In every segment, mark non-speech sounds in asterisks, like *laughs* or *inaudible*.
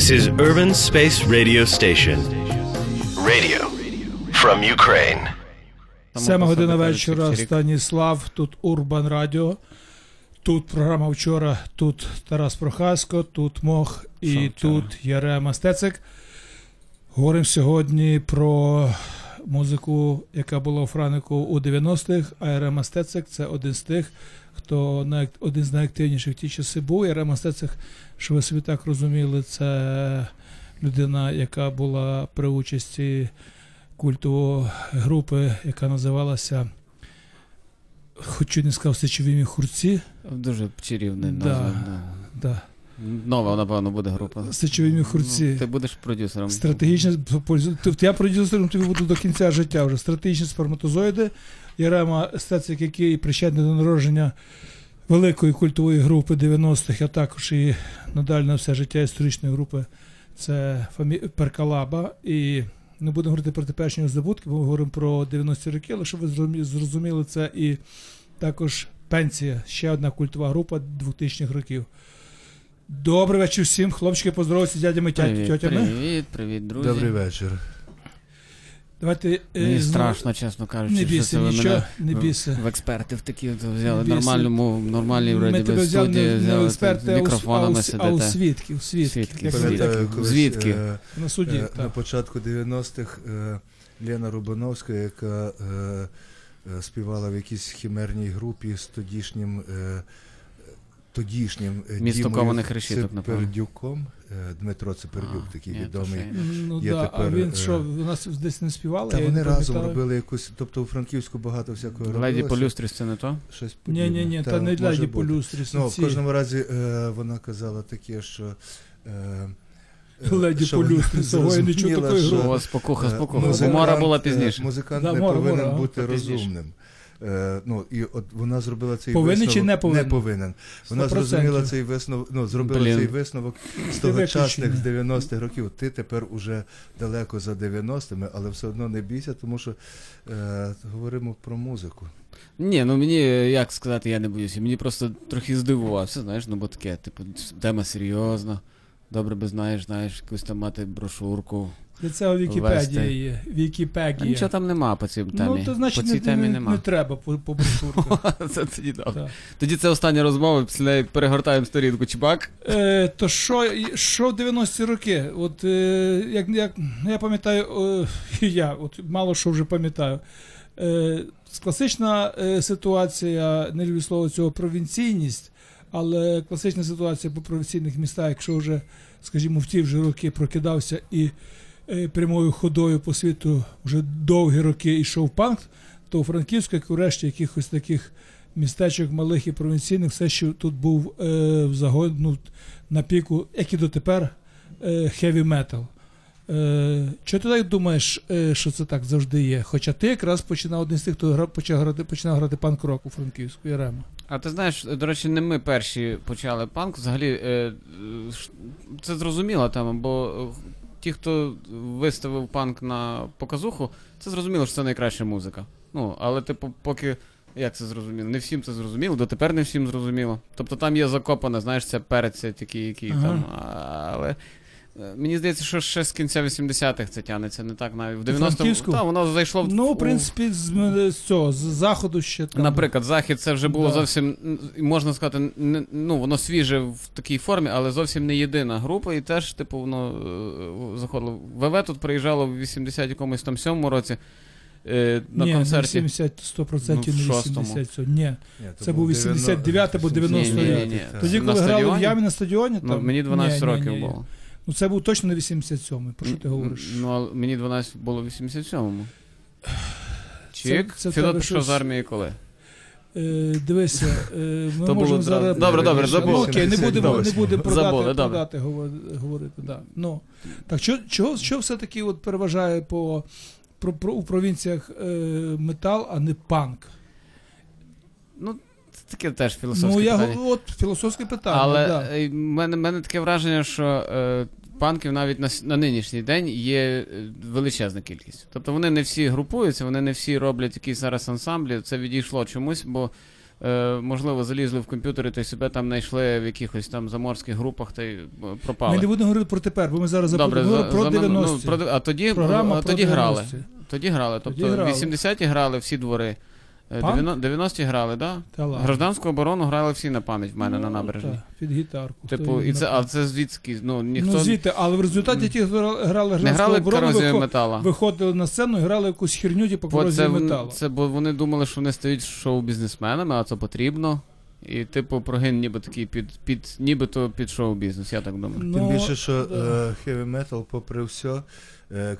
This is Urban Space Radio Station. Radio from Ukraine. Сема година вечора. Станіслав, тут Урбан Радіо. Тут програма вчора, тут Тарас Прохасько, тут Мох і тут Ярема Стецик. Говоримо сьогодні про музику, яка була у Франику у 90-х, а Ярема Стецик це один з тих, хто один з найактивніших в ті часи був. Ярема Стецик, що ви собі так розуміли, це людина, яка була при участі культової групи, яка називалася. Хочу не сказав сечові міхурці. Дуже чарівний Да. назва. Да. Да. Нова, напевно, буде група. Сечові міхурці. Ну, ти будеш продюсером. Стратегічні я продюсером тобі буду до кінця життя вже. Стратегічні сперматозоїди. Ярема Стецик, який причетний до народження великої культової групи 90-х, а також і надалі на все життя історичної групи. Це фамі... Перкалаба. І не будемо говорити про теперішні здобутки, бо ми говоримо про 90-ті роки, але щоб ви зрозуміли, це і також пенсія, ще одна культова група 2000-х років. Добрий вечір всім. Хлопчики, поздоровайтеся з дядями тя- тьотями. привіт, привіт, друзі. Добрий вечір. Давайте е, Мені страшно, чесно кажучи, Не що це нічого, мене не в- бійся. В експерти в такі то взяли бійся. нормальному, нормальній вроді взяли студії, не, не взяли експерти, тут а у, а, мікрофонами у, а у свідків, свідків. Свідки, свідки. Пам'ятаю, Звідки? е, на суді. е, на початку 90-х е, Лена Рубановська, яка співала в якійсь хімерній групі з тодішнім. Тодішнім е, Дімою. Цепердюком. Е, Дмитро Цепердюк, А, такий ні, відомий. Ну є да, а він е, що, у нас десь не співали? Та вони не разом робили якусь, тобто у Франківську багато всякого Леді робилося. Полюстріс це не то? Щось Ні, подібне. ні, ні, та, Та, не Леді. Полюстріс. Ну, в кожному разі е, вона казала таке, що. Леді Полюстріс, *laughs* я не чув такої що, спокуха, спокуха. Гомора була пізніше. Музикант не повинен бути розумним. Е, ну, і от вона зробила цей Повинен висновок. чи не повинен? Не повинен. Вона 100%. зрозуміла цей висновок, ну, зробила Блін. цей висновок з тогочасних з 90-х років. Ти тепер уже далеко за 90-ми, але все одно не бійся, тому що е, говоримо про музику. Ні, ну мені, як сказати, я не боюся. Мені просто трохи здивувався, знаєш, ну бо таке, типу, тема серйозна. Добре би знаєш, знаєш, якусь там мати брошурку. Для цього Вікіпедія Вести. є. А нічого там нема по цій темі. Ну, то значить, по цій не, темі не, нема. не треба по, по. *laughs* Це тоді добре. Так. Тоді це остання розмова, після неї перегортаємо сторінку Чебак. Е, то що, що в 90-ті роки? От, е, як, як, я пам'ятаю, е, *laughs* я от, мало що вже пам'ятаю. Е, класична е, ситуація, не люблю слово цього провінційність, але класична ситуація по провінційних містах, якщо вже, скажімо, в ті вже роки прокидався і прямою ходою по світу вже довгі роки йшов панк, то у Франківську, як у решті якихось таких містечок малих і провінційних, все, що тут був е, в загон, ну, на піку, як і дотепер, хеві метал. Е, Чи ти так думаєш, е, що це так завжди є? Хоча ти якраз починав один з тих, хто почав грати, починав грати панк-рок у Франківську Ярема. А ти знаєш, до речі, не ми перші почали панк. Взагалі, е, е, це зрозуміла тема, бо е, ті, хто виставив панк на показуху, це зрозуміло, що це найкраща музика. Ну, але, типу, поки. Як це зрозуміло? Не всім це зрозуміло, дотепер не всім зрозуміло. Тобто там є закопане, знаєш, це перець такий, який Ага. там. Але мені здається, що ще з кінця 80-х це тягнеться, не так навіть. В 90-му. Франківську? Та, воно зайшло в Ну, в принципі, з, з цього, з заходу ще там. Наприклад, захід це вже було Да. зовсім можна сказати, не, ну воно свіже в такій формі, але зовсім не єдина група, і теж, типу, воно е, заходило. ВВ тут приїжджало в 80 якомусь там сьомому році е, на Ні, концерті. не 70, 100% Ну, не шостому. 87. Ні. Ні, то Це був 89 або 99. Ні, ні, ні. Тоді, коли грали в ямі на стадіоні, Ну, мені 12 ні, ні, років ні. було. Ну, це був точно не 87-й, про що ти говориш? Ну, але мені 12 було в 87-му. Чик, це в Федот пішов щось- з армії коли? Е, дивися, е, *laughs* ми То можемо зараз. Добре, добре, Ну, окей, не будемо, не будемо продати, Забули, добре. продати говор- говорити. Да. Ну, так, що, чого, що все-таки от переважає по, про, про, у провінціях е, метал, а не панк? Ну, це таке теж філософське ну, я питання. говорю, от філософське питання. Але да. е, мене, мене таке враження, що е, панків навіть на, на нинішній день є е, величезна кількість. Тобто вони не всі групуються, вони не всі роблять якісь зараз ансамблі. Це відійшло чомусь, бо е, можливо, залізли в комп'ютери та й себе там знайшли в якихось там заморських групах та й пропали. Ми не будемо говорити про тепер, бо ми зараз Добре, за- про за- 90 ну, про- а тоді, а про тоді грали. 90-ті. Тоді грали. Тобто Тоді грали. 80-ті грали всі двори. Е, Панк? 90- 90-ті грали, да? Та ладно. Гражданську оборону грали всі на пам'ять в мене на Ну, набережній. та, Під гітарку. Типу, і це, на- а це звідки? Ну, ніхто Ну, звідти, але в результаті ті, хто грали не гражданську грали оборону, корозію вихо- метала. виходили на сцену і грали якусь херню, типу корозію це, металу. це бо вони думали, що вони стають шоу-бізнесменами, а це потрібно. І, типу, прогин ніби такий під, під нібито під шоу-бізнес, я так думаю. Ну, Тим більше, що да. хеві метал, попри все, е,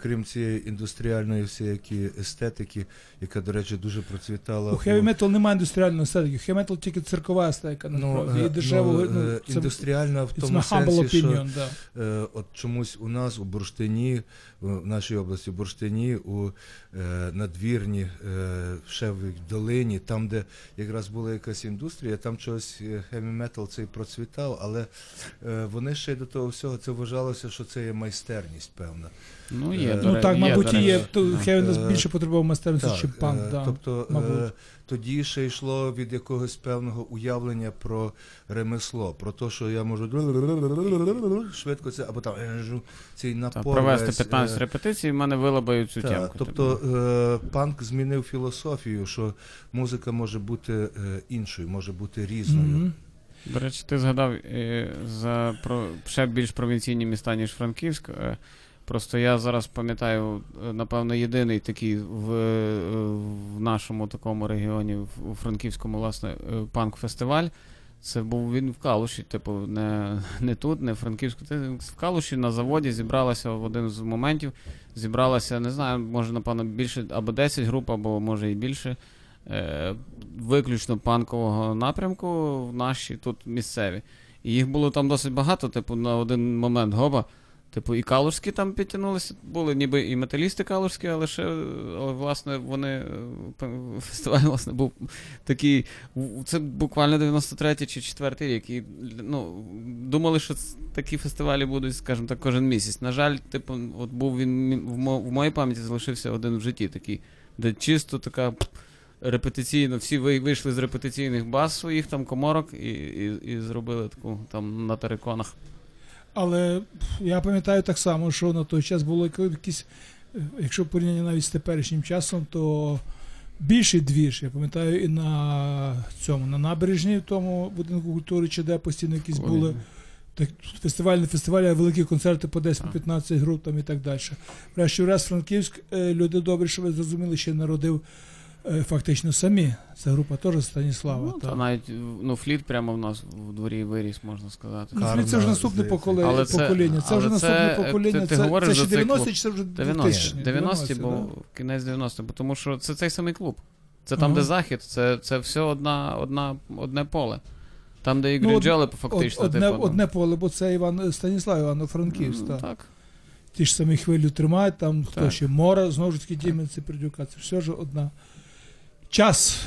крім цієї індустріальної всіякі естетики, яка, до речі, дуже процвітала. У хеві метал немає індустріальної естетики. Хеві метал тільки циркова естетика, ну, насправді. е, і дешево. ну, Ну, е, індустріальна в тому сенсі, що да. Е, от чомусь у нас у Бурштині, в нашій області Бурштині, у е, надвірні, е, в долині, там, де якраз була якась індустрія, там чогось хеві метал цей процвітав, але е, вони ще й до того всього це вважалося, що це є майстерність, певна. Ну, є, Е, Ну так, є, мабуть, є. Нас Е, більше потребував майстерності, чим панк. е, да. Тобто мабуть. тоді ще йшло від якогось певного уявлення про ремесло, про те, що я можу швидко це, або там цей напор. провести 15 е, репетицій, в мене вилабають цю тямку. тобто е, панк змінив філософію, що музика може бути іншою, може бути різною. До речі, ти згадав е, за про ще більш провінційні міста, ніж Франківськ. Просто я зараз пам'ятаю, е, напевно, єдиний такий в, е, в нашому такому регіоні, у Франківському, власне, е, панк-фестиваль. Це був він в Калуші, типу, не, не тут, не в Франківську. В Калуші на заводі зібралася в один з моментів. Зібралася, не знаю, може, напевно, більше або 10 груп, або може і більше. Виключно панкового напрямку в наші тут місцеві. І їх було там досить багато, типу, на один момент гоба. Типу, і калужські там підтягнулися, були ніби і металісти калужські, але ще, але, власне, вони е, фестиваль, власне, був такий. Це буквально 93 чи 4 рік. І ну, думали, що такі фестивалі будуть, скажімо так, кожен місяць. На жаль, типу, от був він в, мо, в моїй пам'яті залишився один в житті такий, де чисто така репетиційно, всі вийшли з репетиційних баз своїх там коморок і, і, і зробили таку там на териконах. Але я пам'ятаю так само, що на той час було якісь, е, якщо порівняно навіть з теперішнім часом, то більший двіж. Я пам'ятаю і на цьому, на набережній, в тому будинку культури, чи де постійно якісь були. Так, фестиваль, не фестиваль, а великі концерти по 10 по 15 груп там і так далі. Врешті-решт Франківськ, е, люди добрі, що ви зрозуміли, ще народив фактично самі. Це група теж Станіслава. Ну, та. та навіть ну, фліт прямо в нас в дворі виріс, можна сказати. Ну, Фліт це вже наступне покоління. Але це- покоління. Це вже наступне е, покоління. ти- ти це, говориш це ще 90 клуб. чи це вже 90 2000-ті? 90 да. бо кінець 90 бо тому що це цей самий клуб. Це там, Ага. де захід, це, це все одна, одна, одне поле. Там, де і Ну, од- Гріджоли, фактично. одне, типу, ну. одне поле, бо це Іван Станіслав Івано-Франківськ. Ну, так. так. Ті ж самі хвилю тримають, там хто ще Мора, знову ж таки Діменці, Придюка, це все ж одна. Час,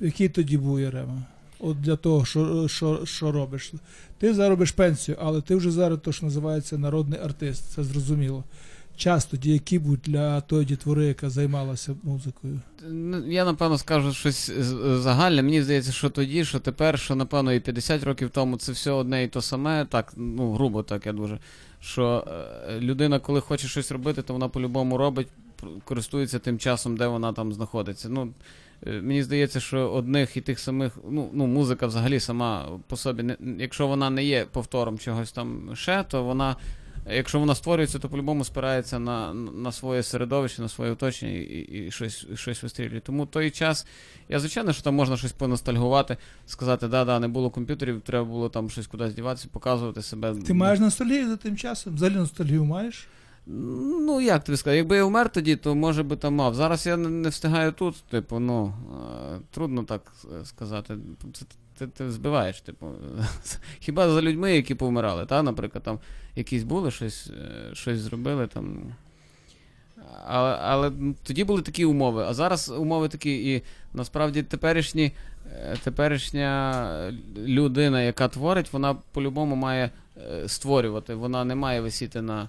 який тоді був Єрема. От для того, що, що, що робиш. Ти заробиш пенсію, але ти вже зараз то, що називається народний артист, це зрозуміло. Час тоді, який був для тої дітвори, яка займалася музикою. Ну, Я напевно скажу щось загальне. Мені здається, що тоді, що тепер, що напевно і 50 років тому це все одне і то саме. Так, ну грубо так я дуже. Що е, людина, коли хоче щось робити, то вона по-любому робить, користується тим часом, де вона там знаходиться. Ну, мені здається, що одних і тих самих, ну, ну музика взагалі сама по собі, не, якщо вона не є повтором чогось там ще, то вона. Якщо вона створюється, то по-любому спирається на, на своє середовище, на своє оточення і, і, і щось, щось вистрілює. Тому той час, я звичайно, що там можна щось поностальгувати, сказати, да-да, не було комп'ютерів, треба було там щось кудись діватися, показувати себе. Ти маєш ностальгію за тим часом? Взагалі ностальгію маєш? Ну, як тобі сказати, якби я вмер тоді, то може би там мав. Зараз я не, встигаю тут, типу, ну, е, трудно так е, сказати. Це, ти, ти збиваєш, типу. *laughs* Хіба за людьми, які повмирали, та, наприклад, там якісь були, щось, е, щось зробили там. Але, але тоді були такі умови, а зараз умови такі, і насправді теперішні, теперішня людина, яка творить, вона по-любому має створювати. Вона не має висіти на,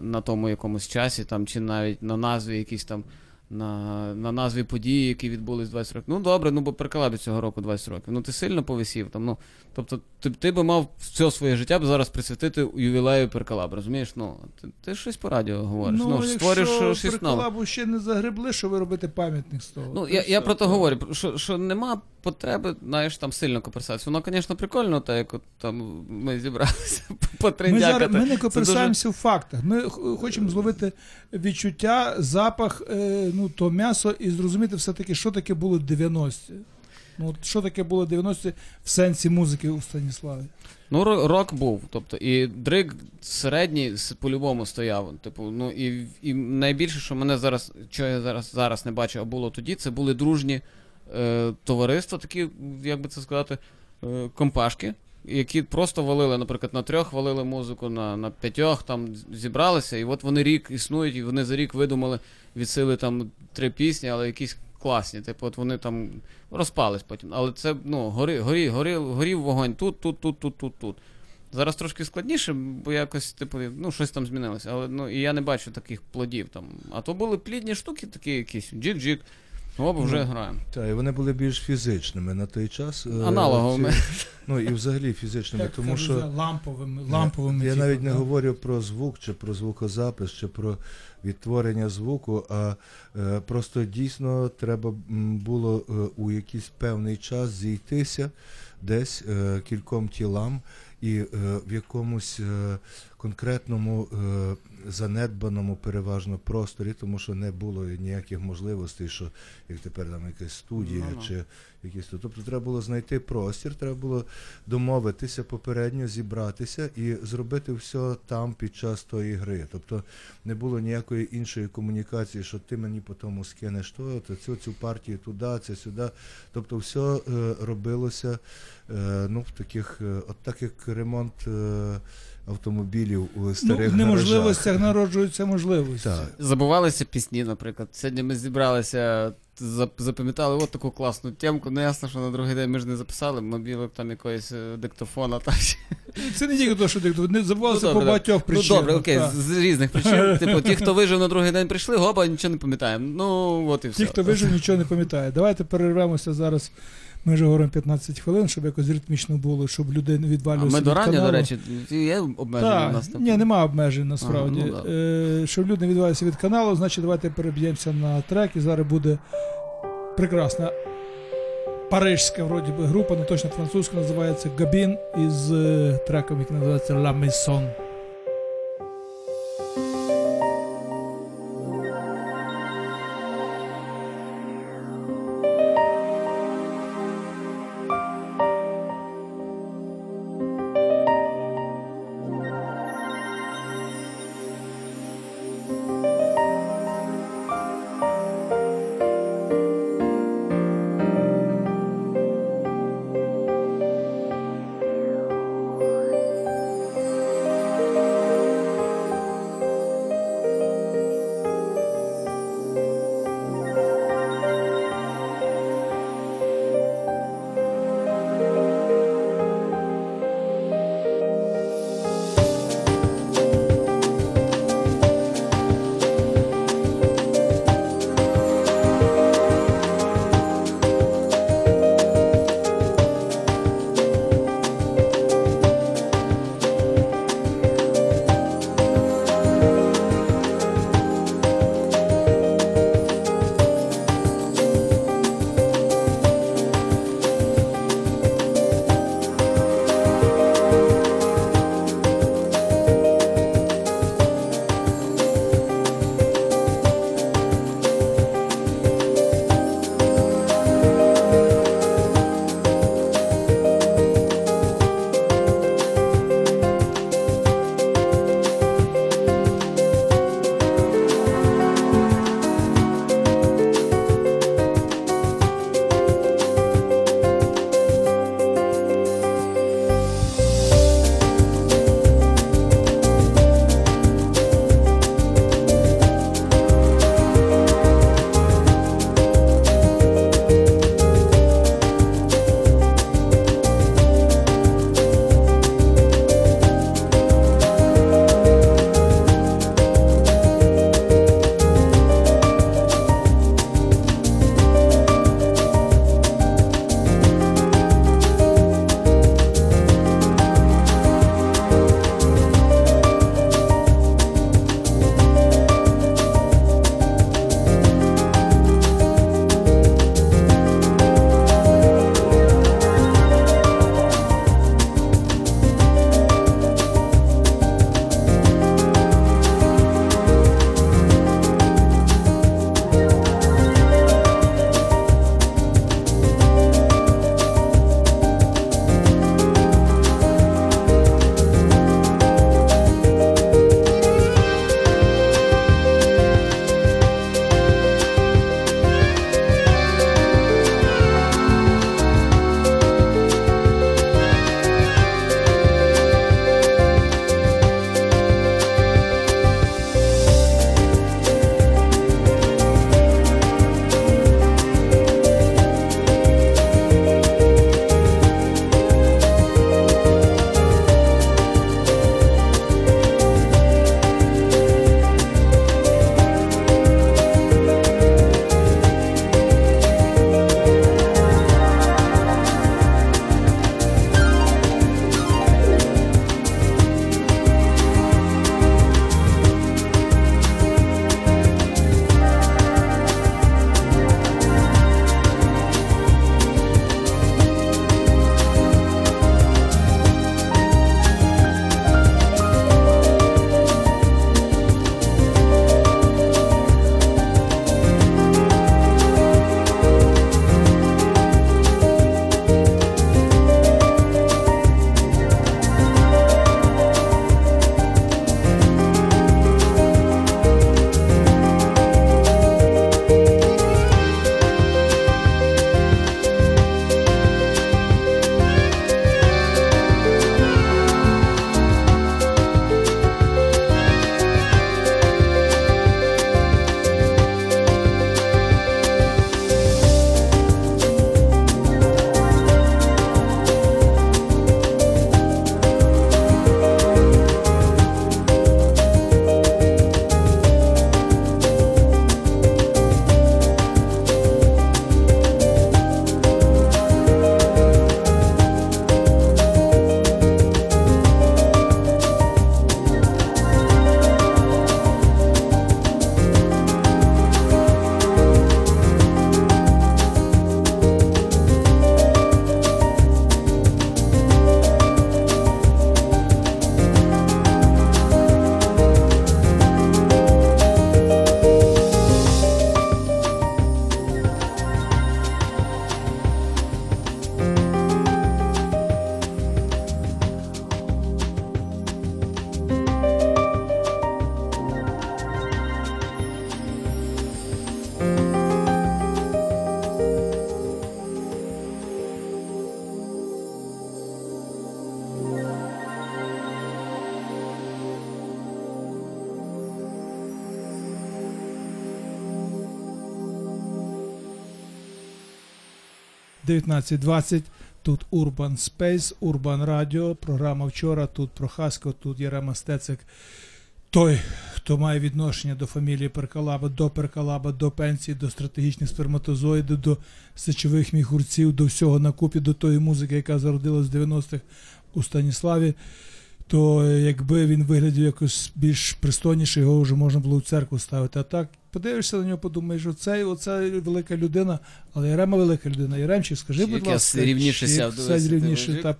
на тому якомусь часі, там, чи навіть на назві якісь там на, на назві події, які відбулись 20 років. Ну добре, ну бо приклади цього року 20 років. Ну ти сильно повисів там. Ну, тобто, ти, ти би мав все своє життя б зараз присвятити ювілею перкалаб, розумієш? Ну, ти, ти щось по радіо говориш. Ну, створюєш якщо щось нове. Приколабу ще не загребли, що ви робите пам'ятник з того. Ну, я, я про то говорю, що, що нема потреби, знаєш, там сильно коперсатися. Воно, звісно, прикольно, так як от там ми зібралися *laughs* Ми, потрендякати. зараз, ми не коперсаємося в фактах. Ми хочемо зловити відчуття, запах, е, ну, то м'ясо і зрозуміти все-таки, що таке було 90-ті. Ну, що таке було 90-ті в сенсі музики у Станіславі. Ну, рок був. Тобто, і дрик середній по-любому стояв. Типу, ну і, і найбільше, що мене зараз, що я зараз, зараз не бачу, а було тоді, це були дружні е, товариства, такі, як би це сказати, е, компашки. Які просто валили, наприклад, на трьох валили музику, на, на п'ятьох там зібралися, і от вони рік існують, і вони за рік видумали від сили там три пісні, але якісь класні. Типу, от вони там розпались потім. Але це ну, гори, горі, горі, горів вогонь тут, тут, тут, тут, тут, тут. Зараз трошки складніше, бо якось, типу, ну, щось там змінилося. Але ну, і я не бачу таких плодів там. А то були плідні штуки, такі якісь, джик-джик. Оба вже Ну, граємо. Так, і вони були більш фізичними на той час. е, Аналоговими. ці- *laughs* Ну і взагалі фізичними, Як тому це що. ламповими, ламповими. Я типу, навіть не говорю про звук, чи про звукозапис, чи про відтворення звуку, а е, просто дійсно треба було е, у якийсь певний час зійтися десь е, кільком тілам і е, в якомусь е, конкретному е, занедбаному переважно просторі, тому що не було ніяких можливостей, що як тепер там якась студія Ну-ну. чи якісь то. Тобто треба було знайти простір, треба було домовитися попередньо, зібратися і зробити все там під час тої гри. Тобто не було ніякої іншої комунікації, що ти мені по тому скинеш то, то цю, цю партію туди, це сюди. Тобто все е, робилося е, ну, в таких, е, от так як ремонт е, автомобілів у Ну, старих в гаражах. неможливостях народжуються можливості. Так. Забувалися пісні, наприклад. Сьогодні ми зібралися, запам'ятали от таку класну темку. Ну ясно, що на другий день ми ж не записали, мобілок там якогось е, диктофона. Так. Це не тільки те, що ти не забувався Ну, по багатьох Ну добре, окей, так. з різних причин. Типу, ті, хто вижив на другий день, прийшли, гоба, нічого не пам'ятаємо. Ну, от і все. Ті, хто вижив, нічого не пам'ятає. Давайте перервемося зараз. Ми вже говоримо 15 хвилин, щоб якось ритмічно було, щоб люди не А відвалювалися. ми до рання, до речі, є обмеження у нас. Так, ні, нема обмежень насправді. А, ну, е, щоб люди не відвалювалися від каналу, значить давайте переб'ємося на трек. І зараз буде прекрасна парижська вроді би група, не точно французька, називається Габін із е, треком, який називається La Maison. 19.20. Тут Urban Space, Urban Radio, програма вчора. Тут Прохасько, тут Ярема Стецик. Той, хто має відношення до фамілії Перкалаба, до Перкалаба, до пенсії, до стратегічних сперматозоїдів, до сечових міхурців, до всього накупі, до тої музики, яка зародилась в 90-х у Станіславі. То якби він виглядів якось більш пристойніше, його вже можна було в церкву ставити. А так подивишся на нього, подумаєш, оцей, оця велика людина, але Ярема велика людина. Яремчик, скажи, будь ласка, я рівніше все рівніше, та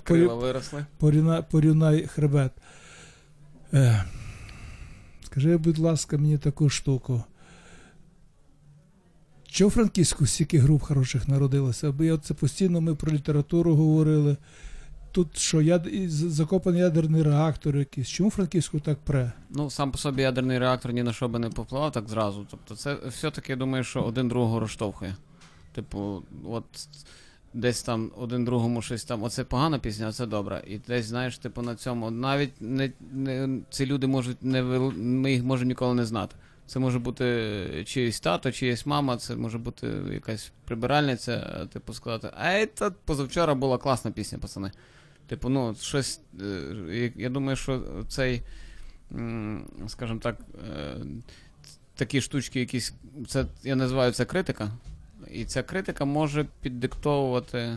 порівняй, порівняй хребет. Е, скажи, будь ласка, мені таку штуку. Чого в Франківську стільки груп хороших народилося? Бо я це постійно ми про літературу говорили. Тут що, яд... закопаний ядерний реактор якийсь. Чому Франківську так пре? Ну, сам по собі ядерний реактор ні на що би не попливав так зразу. Тобто, це все-таки я думаю, що один другого розштовхує. Типу, от десь там один другому щось там. Оце погана пісня, це добра. І десь, знаєш, типу, на цьому навіть не, не ці люди можуть не ми їх можемо ніколи не знати. Це може бути чиїсь тато, чиїсь мама, це може бути якась прибиральниця, типу, сказати, а це позавчора була класна пісня, пацани. Типу, ну, щось. е, я- думаю, що цей, скажімо так, е, такі штучки, якісь. Це, я називаю це критика. І ця критика може піддиктовувати е,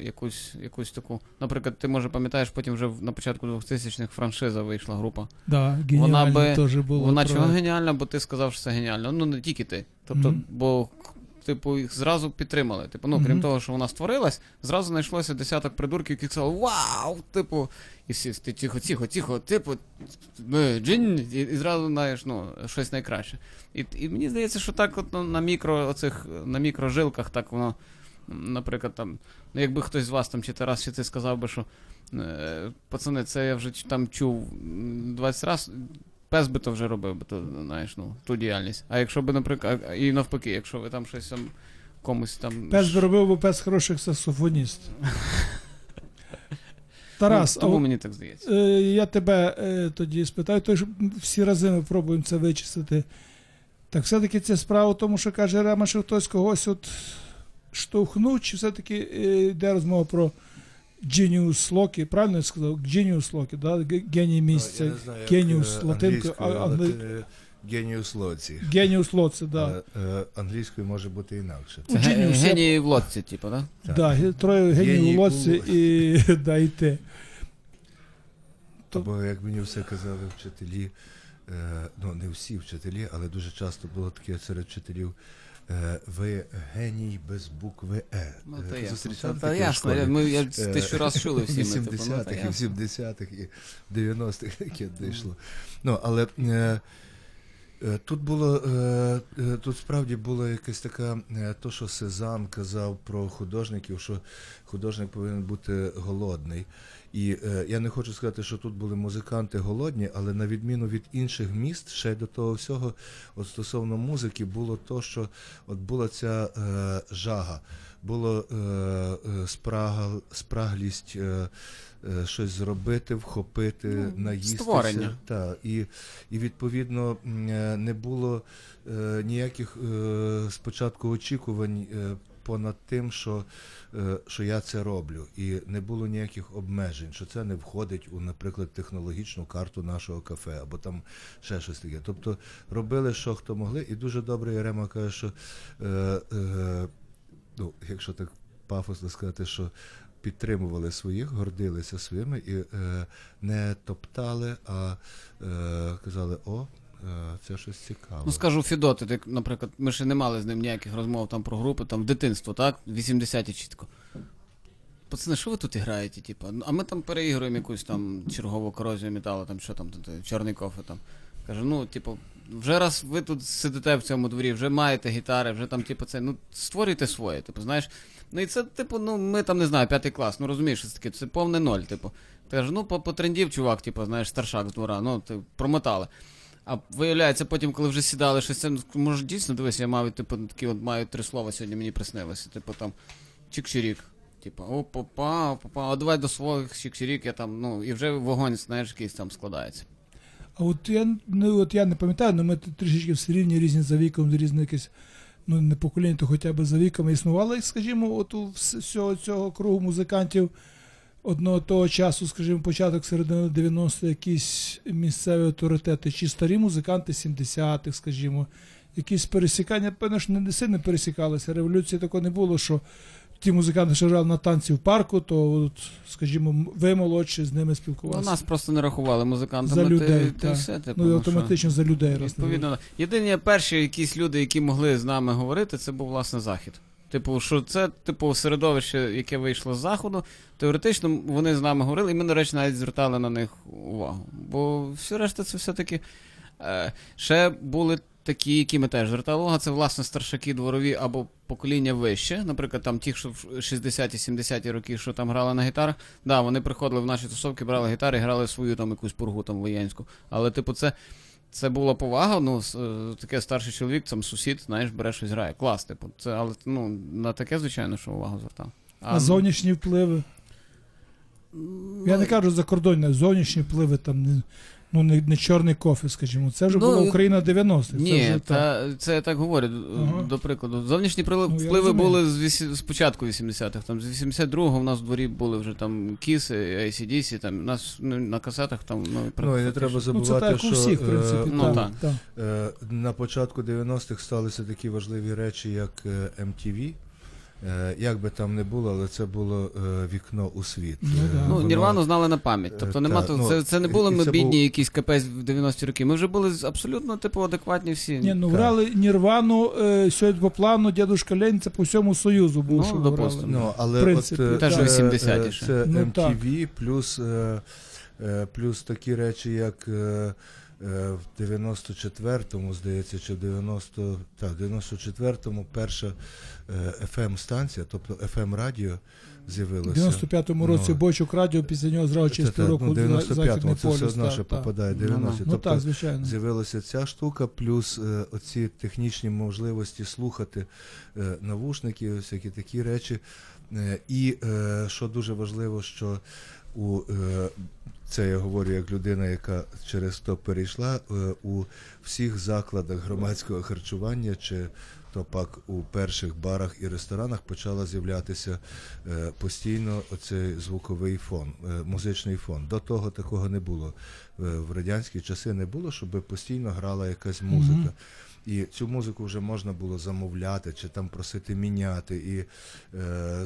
якусь, якусь таку. Наприклад, ти може пам'ятаєш, потім вже на початку 2000-х франшиза вийшла група. Да, Вона би- теж було. Вона чого геніальна, бо ти сказав, що це геніально. Ну, не тільки ти. Тобто, Мгм. бо, типу, їх зразу підтримали. Типу, ну, крім Мгм. того, що вона створилась, зразу знайшлося десяток придурків, які сказали, вау! Типу, і всі ти тихо, тихо, тихо, типу, ми джин, і, і зразу знаєш, ну, щось найкраще. І, і мені здається, що так от ну, на мікро, оцих, на мікрожилках так воно. Наприклад, там, ну якби хтось з вас там чи Тарас, чи ти сказав би, що е, пацани, це я вже там чув м, 20 разів, пес би то вже робив би то, знаєш, ну, ту діяльність. А якщо би, наприклад, і навпаки, якщо ви там щось там комусь там. Пес зробив, бо пес хороший саксофоніст. *laughs* Тарас, ну, тому от мені так здається. Е, Я тебе е, тоді спитаю, то всі рази ми пробуємо це вичистити. Так все-таки це справа в тому, що каже Рема, що хтось когось от штовхнув, чи все-таки е, йде розмова про Genius Loki, правильно я сказав? Genius Loki, да? Г- геній місця. Я знаю, як, Геніус е, латинкою, англійською, англи- Геніус лоці. Genius Loci, да. Е, Англійською може бути інакше. Genius, генії в лодці, типу, да? Так. Да, троє Геній у лодці і, *laughs* да, і. Або як мені все казали вчителі, е, ну не всі вчителі, але дуже часто було таке серед вчителів. Е, Ви геній без букви Е. Ну, Е, то ясно. Та ясно, я- ми я тисячу раз *laughs* чули всі ми. В Типу, ну, та 80-х, і в ясно. 70-х, і 90-х таке *laughs* дійшло. Ну, але е, тут було, тут справді було якесь таке, е, то, що Сезанн казав про художників, що художник повинен бути голодний. І е, я не хочу сказати, що тут були музиканти голодні, але на відміну від інших міст, ще до того всього, от стосовно музики, було то, що от була ця е, жага, було е, е, спрага, спраглість е, е, щось зробити, вхопити, Ну, наїстися. створення. Та, і, і відповідно е, не було е, ніяких е, спочатку очікувань. е, Понад тим, що, е, що я це роблю, і не було ніяких обмежень, що це не входить у, наприклад, технологічну карту нашого кафе, або там ще щось таке. Тобто робили, що хто могли, і дуже добре Ярема каже, що е, е, ну, якщо так пафосно сказати, що підтримували своїх, гордилися своїми і е, не топтали, а е, казали, о, це щось цікаве. Ну скажу Фідоти, ти, наприклад, ми ще не мали з ним ніяких розмов там про групи, там дитинство, так? 80-ті чітко. Пацани, що ви тут граєте, типу? Ну, А ми там переігруємо якусь там чергову корозію металу, там що там, там, чорний кофе там. Каже, ну, типу, вже раз ви тут сидите в цьому дворі, вже маєте гітари, вже там, типу, це, ну, створюйте своє, типу, знаєш. Ну і це, типу, ну, ми там не знаю, п'ятий клас, ну розумієш, це таке, це повне ноль, типу. Ти кажеш, ну, по- потрендів, чувак, типу, знаєш, старшак з двора, ну, ти промотали. А виявляється, потім, коли вже сідали щось, це, може, дійсно, дивись, я мав, типу, такі от маю три слова сьогодні мені приснилося. Типу там чик-чирік. Типу, о, попа, попа, а давай до своїх чик-чирік, я там, ну, і вже вогонь, знаєш, якийсь там складається. А от я, ну, от я не пам'ятаю, але ми трішечки все рівні, різні за віком, різні якісь ну не покоління, то хоча б за віками існувало, скажімо, от у всього цього кругу музикантів одного того часу, скажімо, початок середини 90-х, якісь місцеві авторитети, чи старі музиканти 70-х, скажімо, якісь пересікання, певно, ж не сильно пересікалися. Революції такого не було, що ті музиканти, що грали на танці в парку, то, от, скажімо, ви молодші з ними Ну, нас просто не рахували музикантами. За ти- людей, ти, так. все, типу, ну, і що? автоматично за людей раз Відповідно, єдині перші якісь люди, які могли з нами говорити, це був власне захід. Типу, що це, типу, середовище, яке вийшло з заходу, теоретично вони з нами говорили, і ми, до речі, навіть звертали на них увагу. Бо все решта це все-таки. Е, ще були такі, які ми теж звертали увагу, це власне старшаки дворові або покоління вище. Наприклад, там ті, що в 60-ті, 70-ті роки, що там грали на гітарах. Да, вони приходили в наші тусовки, брали гітари і грали свою там якусь пургу там воєнську. Але, типу, це. Це була повага, ну, е, таке старший чоловік, там сусід, знаєш, бере щось грає. Клас, типу. Це, але ну, на таке, звичайно, що увагу звертав. А зовнішні впливи. Я не кажу закордонні, зовнішні впливи там ну, не, не чорний кофе, скажімо. Це вже Ну, була Україна 90-х. це Ні, вже так. та, це я так говорю, Ага. до прикладу. Зовнішні прили- Ну, впливи були з, вісі- з початку 80-х. Там, з 82-го в нас в дворі були вже там Кіси, ACDC, там, у нас ну, на касетах там. Ну, Ну і не треба Ну, це забувати, так у всіх, в принципі. е, Ну, так, так. так. Е, На початку 90-х сталися такі важливі речі, як е, MTV. Е, Як би там не було, але це було е, вікно у світ. Ну, Е, да. Ну, воно- Нірвану знали на пам'ять. Тобто нема та, то, ну, це, це не були ми це бідні, був- якісь капець в 90-ті роки. Ми вже були абсолютно типу адекватні всі. Ні, ну грали Нірвану, е, сьогодні по плану Дядушка Лень, це по всьому Союзу був, Ну, що допустимо. грали. Ну, але В принципі, от, Теж 80-ті е, ще. Це Ну, MTV, плюс, е, е, плюс такі речі, як в 94-му, здається, чи в 90, так, 94-му перша е, FM-станція, тобто FM-радіо В з'явилося. 95-му році Ну, Бочук радіо, після нього зразу чистий року ну, за- 95-му, це все одно, що попадає Ну, 90 Ну тобто, так, звичайно. З'явилася ця штука, плюс е, оці технічні можливості слухати е, навушники, всякі такі речі. Е, і е, що дуже важливо, що у е, це я говорю як людина, яка через то перейшла е, у всіх закладах громадського харчування чи то пак у перших барах і ресторанах почала з'являтися е, постійно оцей звуковий фон, е, музичний фон. До того такого не було. Е, в радянські часи не було, щоб постійно грала якась музика. Мгм. І цю музику вже можна було замовляти чи там просити міняти. І,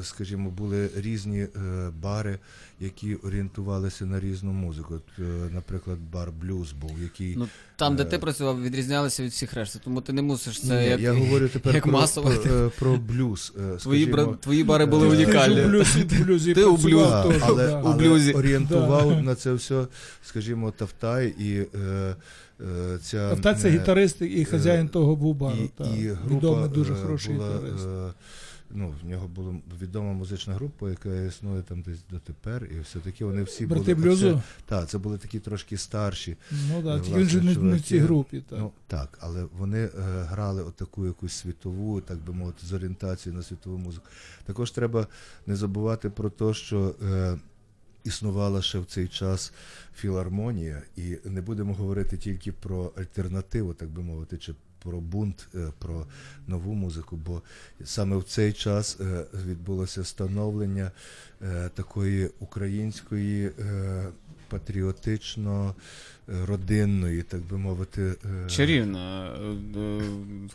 скажімо, були різні бари, які орієнтувалися на різну музику. Наприклад, бар блюз був, який Ну, там, де Е, ти працював, відрізнялися від всіх решти, тому ти не мусиш це Ні, як, я говорю тепер як про, масово. про, е, про блюз. е, *laughs* Твої, бра... Твої бари були Ти унікальні. Ти у теж, але, да. у блюзі. орієнтував Да. на це все, скажімо, Тавтай і е, е, ця А та це гітарист і хазяїн того був бару. і, так. і група Відомий дуже хороший була, гітарист. е, ну, в нього була відома музична група, яка існує там десь дотепер, і все-таки вони всі Брати були. блюзу? Так, це були такі трошки старші. Ну так, е, тільки він же не, в цій групі. Так. Ну так, але вони е, грали отаку якусь світову, так би мовити, з орієнтацією на світову музику. Також треба не забувати про те, що е, існувала ще в цей час філармонія, і не будемо говорити тільки про альтернативу, так би мовити, чи про бунт, е, про нову музику, бо саме в цей час е, відбулося становлення е, такої української патріотично родинної, так би мовити, Чарівно. Е,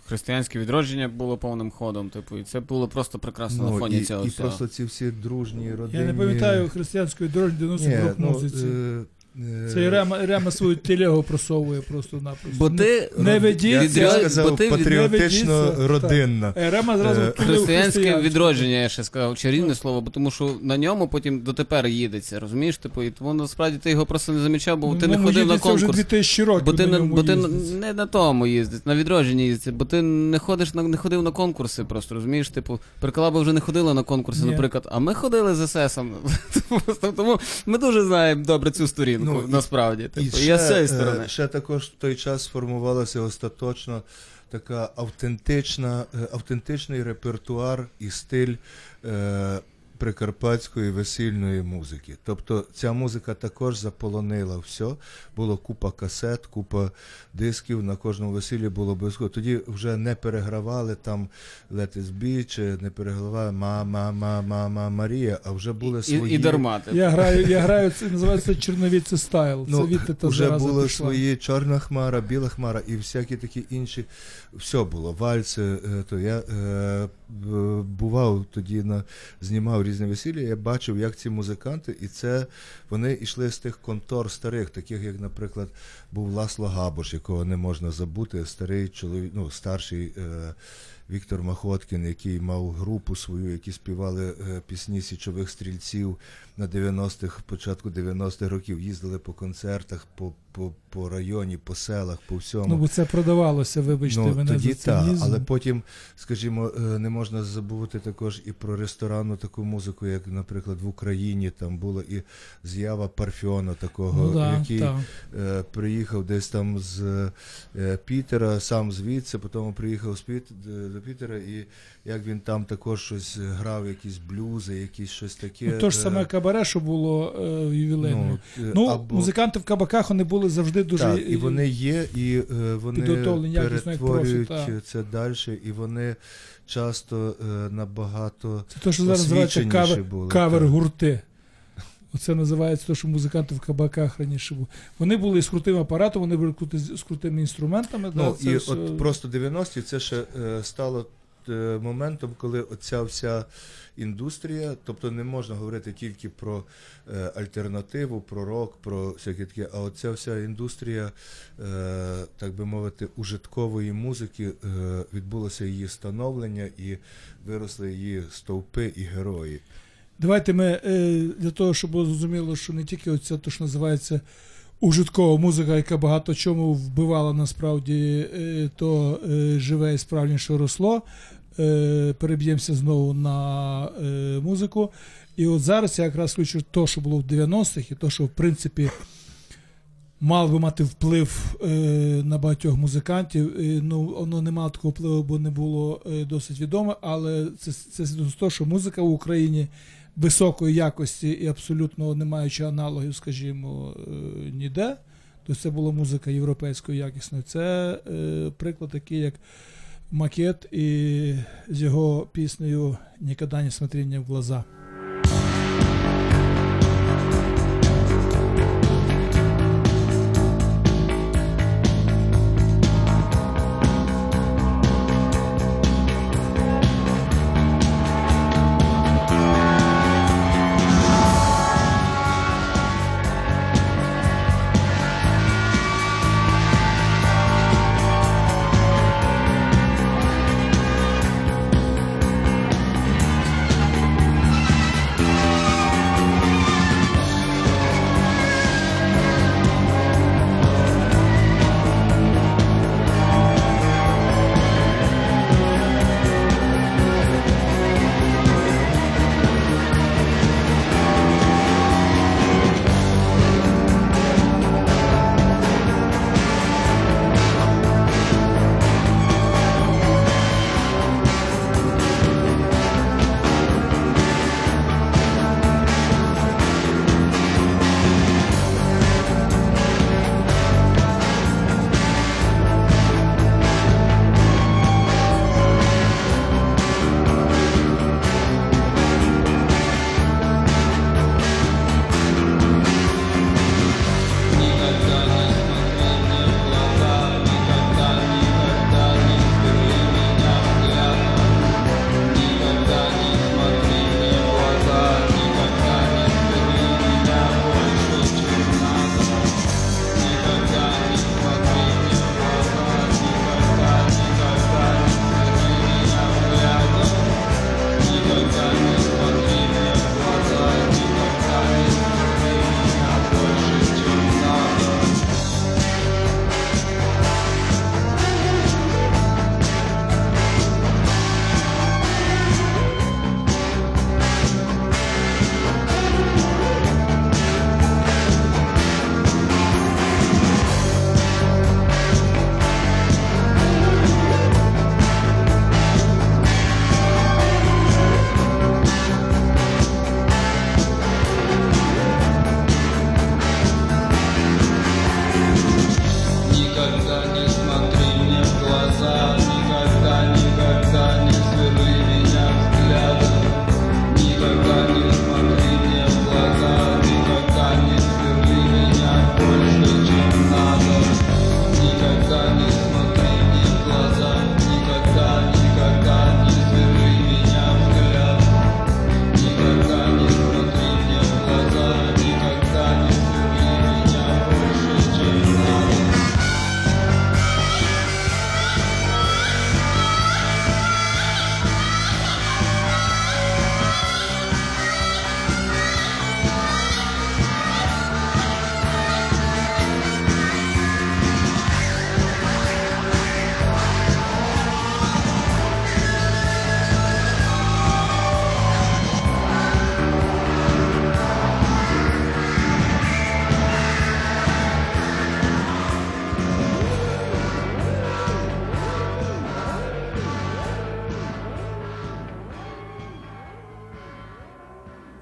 Християнське відродження було повним ходом, типу, і це було просто прекрасно на Ну, фоні і, цього і всього. просто ці всі дружні родини. Я не пам'ятаю християнської дорожні 90 Ні, рок ну, музиці. Це і Рема, Рема свою телегу просовує просто-напросто. Бо ти не Я ведіться. Відряд- сказав бо ти патріотично ведіться, родинна. Е, Рема зразу Е, Християнське відродження, я ще сказав, чарівне слово, бо тому що на ньому потім дотепер їдеться, розумієш? Типу, і тому насправді ти його просто не замічав, бо ти Ну, не ну, ходив на їздиться вже 2000 років Бо ти, на на, бо ти не на тому їздить, на відродженні їздить, бо ти не ходиш на не ходив на конкурси, просто розумієш? Типу, Приколаба вже не ходила на конкурси, Ні. наприклад, а ми ходили з ССом. *laughs* Тому ми дуже знаємо добре цю сторінку, Ну, і- насправді. І Типу, я з цієї е, сторони. ще також в той час сформувалася остаточно така автентична, е, автентичний репертуар і стиль е, прикарпатської весільної музики. Тобто ця музика також заполонила все. Було купа касет, купа дисків. На кожному весіллі було обов'язково. Тоді вже не перегравали там Let It Be, чи не перегравали Мама, мама, мама Марія, а вже були свої. І, і дармати. Я граю, я граю, це називається Черновіці стайл. Це Ну, від та вже були пішла. свої чорна хмара, біла хмара і всякі такі інші. Все було. Вальси. е, То я е, бував тоді на знімав різні весілля. Я бачив, як ці музиканти, і це вони йшли з тих контор старих, таких як, наприклад, був Ласло Габош, якого не можна забути. Старий чоловік, ну старший. Е, Віктор Махоткін, який мав групу свою, які співали е, пісні січових стрільців на 90-х, початку 90-х років, їздили по концертах, по, по, по районі, по селах, по всьому. Ну, бо це продавалося, вибачте, Ну, мене тоді за так, але потім, скажімо, е, не можна забувати також і про ресторанну таку музику, як, наприклад, в Україні там була і з'ява Парфьона такого, ну, да, який так. е, приїхав десь там з е, Пітера, сам звідси, потім приїхав з Піт, до Пітера, і як він там також щось грав, якісь блюзи, якісь щось таке. Ну, то ж саме кабаре, що було е, в ювілейному. ну, е, Ну, або- музиканти в кабаках вони були завжди дуже так, і вони є, і е, вони підготовлені, якісно, як профі, це далі, і вони часто е, набагато Це те, що зараз називається кавер, були, кавер гурти. Оце називається те, що музиканти в кабаках раніше були. Вони були з крутим апаратом, вони були з крутими інструментами. Ну, да, це і все- от просто 90-ті це ще е, стало е, моментом, коли оця вся індустрія, тобто не можна говорити тільки про е, альтернативу, про рок, про всяке таке, а оця вся індустрія, е, так би мовити, ужиткової музики, е, відбулося її становлення і виросли її стовпи і герої. Давайте ми е, для того, щоб було зрозуміло, що не тільки оця, то, що називається ужиткова музика, яка багато чому вбивала насправді, е, то е, живе і справніше росло. Е, переб'ємося знову на музику. І от зараз я якраз включу те, що було в 90-х, і те, що в принципі мало би мати вплив на багатьох музикантів. Ну, воно не мало такого впливу, бо не було досить відоме, але це, це свідоцтво того, що музика в Україні високої якості і абсолютно не маючи аналогів, скажімо, е, ніде. То це була музика європейської якісної. Це е, приклад такий, як макет і з його піснею «Ніколи не смотри в глаза.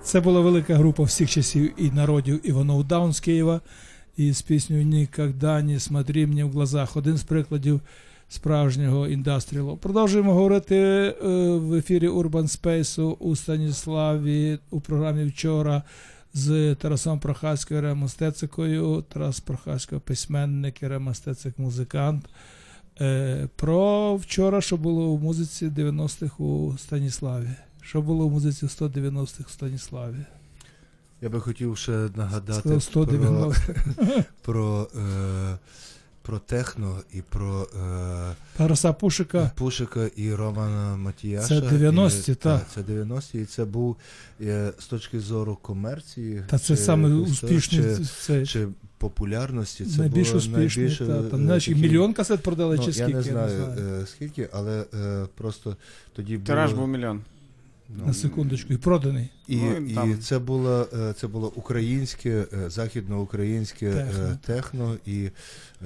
Це була велика група всіх часів і народів Іванов Даун з Києва. І з піснею «Нікогда не смотри мені в глазах. Один з прикладів справжнього індастріалу. Продовжуємо говорити е, в ефірі Urban Space у Станіславі у програмі вчора з Тарасом Прохаською Ремом Стецикою. Тарас Прохасько письменник і Рема Стецик музикант. Е, Про вчора, що було у музиці 90-х у Станіславі. Що було у музиці 190-х у Станіславі? Я би хотів ще нагадати 190 про, *laughs* про, е, про техно і про е, Тараса Пушика. Пушика і Романа Матіяша. Це 90-ті, І- та. Це 90-ті, і це був е, з точки зору комерції. Та це чи саме успішний Чи, це, чи популярності. Це найбільш було успішний. найбільше, Та, там е, знаєш, такі- мільйон касет продали ну, чи скільки? Я не знаю, е, скільки, але е, просто тоді Тираж було, був мільйон. Ну, На секундочку, і проданий. І, Ну, і там. це було е, це було українське, е, західноукраїнське Техно. техно, техно і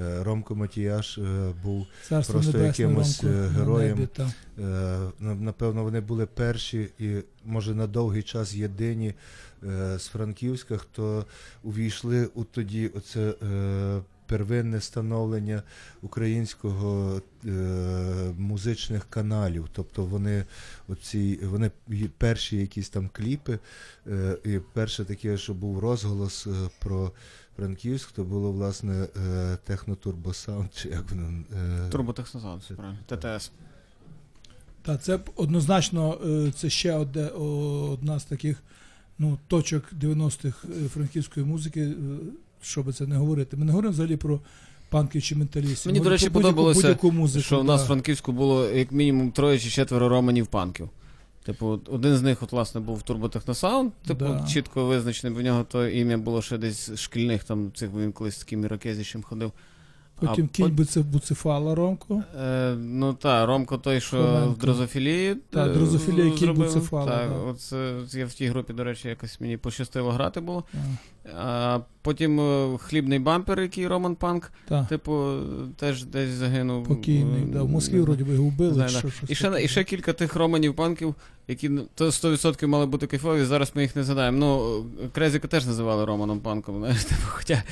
е, Ромко Матіяш е, був Царство Просто якимось, Ромко, е, на героєм. небі. Е, Напевно, вони були перші і, може, на довгий час єдині е, з Франківська, хто увійшли у тоді оце е, первинне становлення українського е, музичних каналів. Тобто вони оці, вони перші якісь там кліпи, е, і перше таке, що був розголос е, про Франківськ, то було власне е, Технотурбосаунд, чи як воно. е, Турботехнозавод, все правильно. ТТС. Та це однозначно е, це ще одне, одна з таких ну, точок 90-х е, франківської музики, що би це не говорити. Ми не говоримо взагалі про панків чи менталістів. Мені, Ми до речі, про будь-яку- подобалося, будь-яку музику, Що в нас да. в Франківську було як мінімум троє чи четверо романів панків. Типу, от один з них, от, власне, був Турботехносаунд, типу, Да. чітко визначений, бо в нього то ім'я було ще десь з шкільних, там цих він колись з таким ірокезіщем ходив. Потім а кінь пот- буце буцефала Ромко. Е, ну так, Ромко той, що Хоменко. в дрозофілії. Та, е, дрозофілія, кінь зробив. буцефала, Так, да. от це, я в тій групі, до речі, якось мені пощастило грати було. А, А, потім е, хлібний бампер, який Роман Панк, Та, типу, теж десь загинув. покійний. Е, Да, в Москві вроді би вбили. да. що, І ще, і ще кілька тих романів панків, які ну, то 100% мали бути кайфові, зараз ми їх не згадаємо. Ну, Крезіка теж називали Романом Панком, знаєш, *laughs* типу, хоча,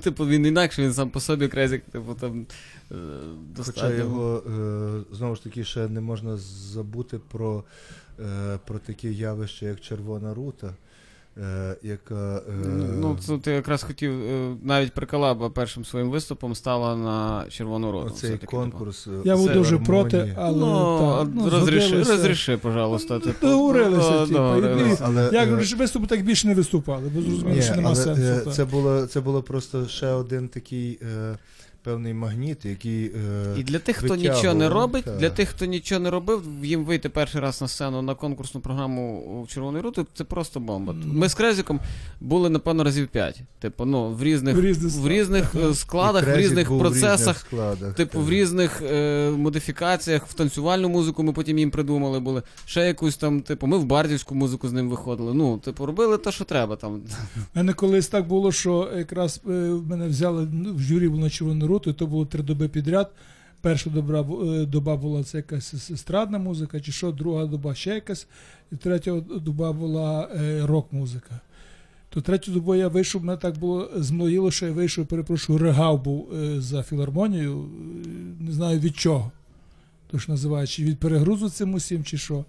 типу, він інакше, він сам по собі Крезік, типу, там е, достатньо. Хоча його знову ж таки ще не можна забути про, про таке явище, як Червона рута, яка. Е, Ну, це ти якраз хотів, е, навіть Прикалаба першим своїм виступом стала на червону роту. оцей все-таки, конкурс. е, Я був дуже проти, але ну, та, ну, розріши, розріши, пожалуйста. Типу. Договорилися, Ну, типу, договорилися. Але, Я е, говорю, виступи так більше не виступали, бо зрозуміло, що нема сенсу. е, це, було, це було просто ще один такий е, певний магніт, який. Е, І для тих, хто нічого не робить, так. для тих, хто нічого не робив, їм вийти перший раз на сцену на конкурсну програму у Червоної рути, це просто бомба. Ми з Крезіком були, напевно, разів п'ять. Типу, ну, в різних, В різних в різних е, складах, в різних був в різних процесах. складах, Типу, так. в різних е, модифікаціях, в танцювальну музику ми потім їм придумали були. Ще якусь там, типу, ми в бардівську музику з ним виходили. Ну, типу, робили те, що треба там. У мене колись так було, що якраз е, мене взяли ну, в журі було на червону руту, і то було три доби підряд. Перша добра, бу- е, доба була це якась ес- естрадна музика, чи що, друга доба ще якась, і третя доба була е, рок-музика. То третю добу я вийшов, мене так було змлоїло, що я вийшов, перепрошую, регав був е, за філармонію, е, не знаю від чого. То ж називають, чи від перегрузу цим усім, чи що.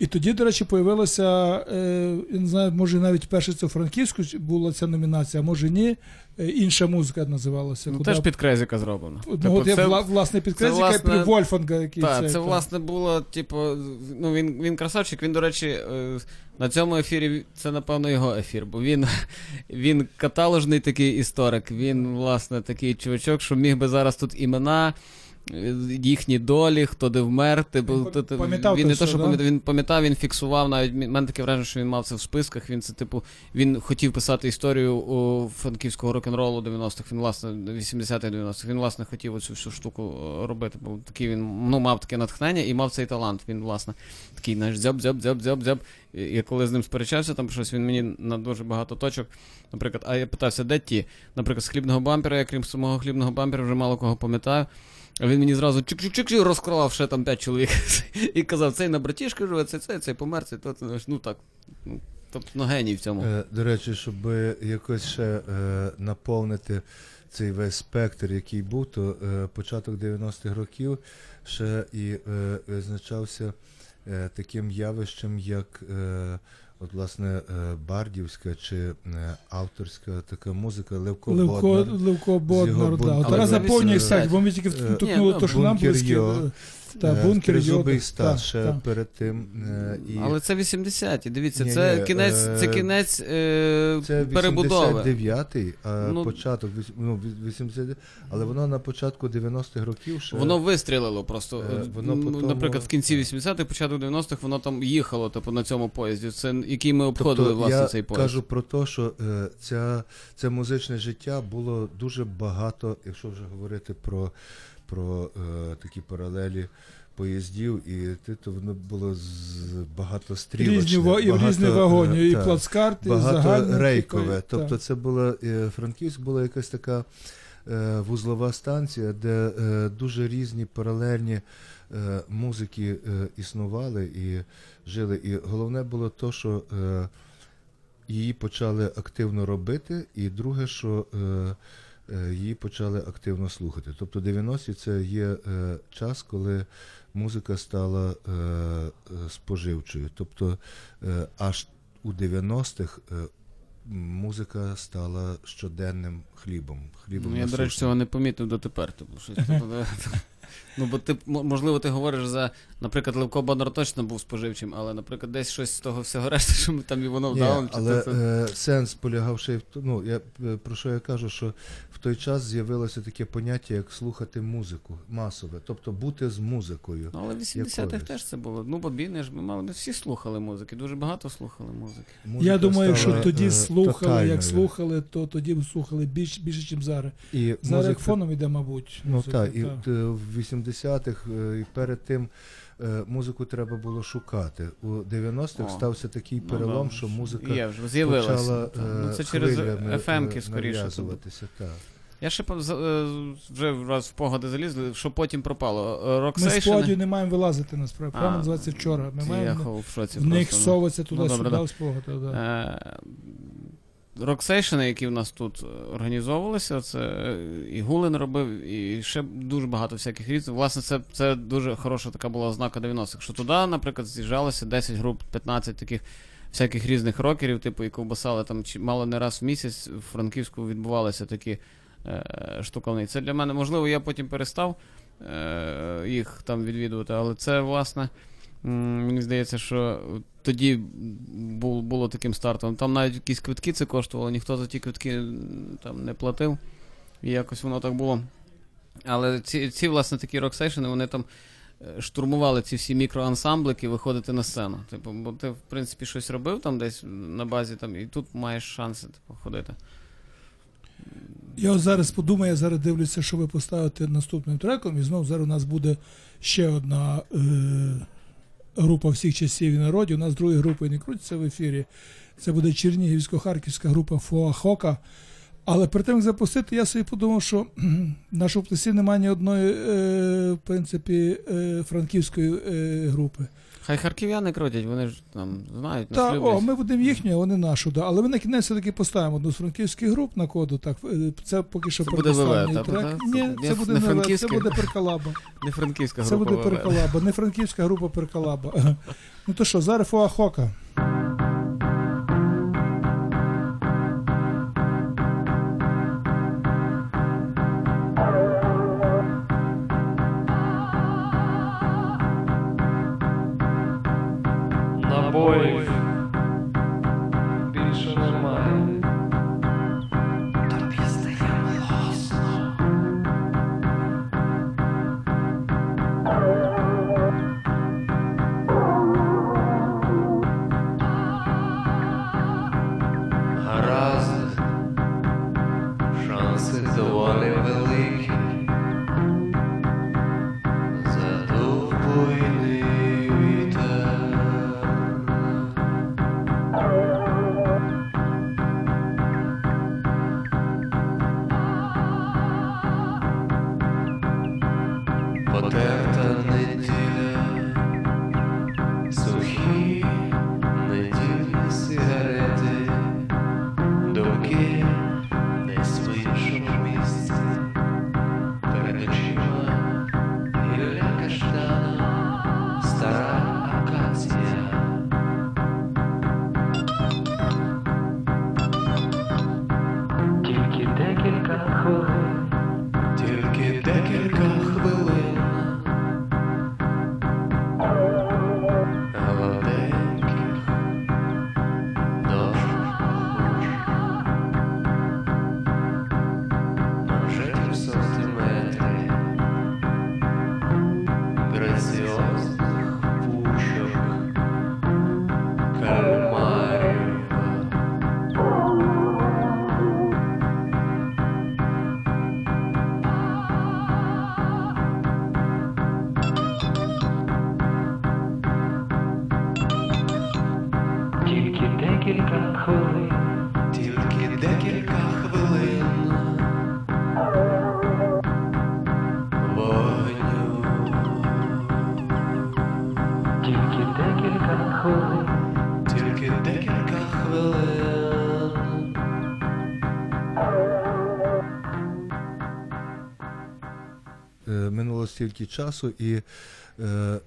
І тоді, до речі, появилося, е, я не знаю, може навіть перше це Франківську була ця номінація, а може ні. е, Інша музика називалася. Ну, куди- теж під Крезіка зроблено. Ну, Типу, от я це- власне під Крезіка власне, і при Вольфанга, який Так, це, це власне було, типу, ну він, він красавчик. Він, до речі, е, на цьому ефірі це, напевно, його ефір, бо він, *laughs* він каталожний такий історик. Він, власне, такий чувачок, що міг би зараз тут імена. Їхні долі, хто де вмер, типу, Він пам'ятав він не то, що да? пам'ятав, він пам'ятав, він фіксував навіть. Мене таке враження, що він мав це в списках. Він це, типу, він хотів писати історію у франківського рок-н-ролу 90-х. Він, власне, 80-х, 90-х. Він, власне, хотів оцю всю штуку е, робити. Бо такий він ну, мав таке натхнення і мав цей талант. Він, власне, такий, знаєш, дзьоб, дзьоб, дзьоб, дзьоб, дзьоб. І Я коли з ним сперечався, там щось він мені на дуже багато точок. Наприклад, а я питався, де ті? Наприклад, з хлібного бампера, я крім самого хлібного бампера, вже мало кого пам'ятаю. А він мені зразу чик-чик-чик розкривав ще там п'ять чоловік. *laughs* І казав, цей на братішки живе, цей, цей, цей помер, цей, то, то, ну так. Ну, тобто ну, геній в цьому. Е, До речі, щоб якось ще е, наповнити цей весь спектр, який був, то е, початок 90-х років ще і е, визначався е, таким явищем, як е, от, власне, е, бардівська чи е, авторська така музика Левко, Левко, Боднар. Левко Боднар, да. Тарас заповнює сайт, бо ми тільки Е, втукнули, Ні, то, що нам. Йо. Та, Е, бункер Йо, Тризубий стаж ще так. перед тим. е, і Але це 80-ті, дивіться, Ні, це ні, кінець, це е, кінець е, Це перебудови. 89-й, а Ну, початок ну, віс- 80 але воно на початку 90-х років ще Воно вистрілило просто. Е, воно Ну, Наприклад, в кінці 80-х, початок 90-х, воно там їхало типу, на цьому поїзді. Це який ми обходили Тобто власне я цей поїзд. кажу про те, що е, ця, це музичне життя було дуже багато, якщо вже говорити про, про е, такі паралелі поїздів, і ти, то воно було з багато стрілочне. Різні, багато, різні е, вагоні, і та, плацкарти, і багато рейкове. типу, Тобто це була е, Франківськ була якась така е, вузлова станція, де е, дуже різні паралельні е, музики е, існували і жили. І головне було то, що е, її почали активно робити, і друге, що е, її почали активно слухати. Тобто 90-ті це є е, час, коли музика стала е, е, споживчою. Тобто е, аж у 90-х е, музика стала щоденним хлібом. хлібом Ну, я, до речі, цього не помітив дотепер. Тобто, щось. *laughs* Ну, бо ти можливо, ти говориш за, наприклад, Левко Бондар точно був споживчим, але, наприклад, десь щось з того всього решти, що ми там і воно вдало. Але це... е, сенс полягавши ще в ну, я е, про що я кажу, що в той час з'явилося таке поняття, як слухати музику масове, тобто бути з музикою. Ну, але в 80-х теж це було. Ну, бо бійне ж ми мали, ми всі слухали музики, дуже багато слухали музики. Музика я думаю, стала, що тоді е, слухали, як слухали, то тоді слухали більше, більше, ніж зараз. І зараз музика... як фоном іде, мабуть. Ну, так, та. Е, в 80 60-х е, і перед тим е, музику треба було шукати. У 90-х стався такий ну перелом, ну, що музика є, вже почала ну, е, ну, це через ФМ-ки скоріше. Так. Я ще вже раз в погоди залізли, що потім пропало. Роксейшени... Ми з подію не маємо вилазити на справу. Програма називається вчора. Ми маємо в, в них соваться туди-сюди ну, ну з погоди. Да. Роксейшени, які в нас тут е, організовувалися, це е, і Гулин робив, і ще дуже багато всяких різних. Власне, це, це дуже хороша така була ознака 90-х. Що туди, наприклад, з'їжджалося 10 груп, 15 таких всяких різних рокерів, типу, і ковбасали там чи мало не раз в місяць в Франківську відбувалися такі е, штуковини. Це для мене, можливо, я потім перестав е, їх там відвідувати, але це, власне. Мені здається, що тоді було таким стартом. Там навіть якісь квитки це коштувало, ніхто за ті квитки там не платив. І якось воно так було. Але ці, ці власне, такі рок-сейшени, вони там е, штурмували ці всі мікроансамблики виходити на сцену. Типу, бо ти, в принципі, щось робив там десь на базі, там, і тут маєш шанси типу, ходити. Я зараз подумаю, я зараз дивлюся, що ви поставите наступним треком, і знову зараз у нас буде ще одна е, група всіх часів і народів. У нас другої групи не крутиться в ефірі. Це буде Чернігівсько-Харківська група Фоахока. Але перед тим як запустити, я собі подумав, що в нашому плесі немає ні одної, е, в принципі, е, франківської е, групи. Хай харків'яни крутять, вони ж там знають, нас Та, люблять. о, ми будемо їхню, а вони нашу, да. Але ми на кінець все-таки поставимо одну з франківських груп на коду. Так, е, це поки що Це буде передостанній ВВ, та, трек. Ні, Ні, це буде не не ВВ, це буде перкалаба. *laughs* Не франківська Це група. буде ВВ. перкалаба, не франківська група перкалаба. *laughs* Ну то що, зараз Фуахока. Минуло стільки часу, і е,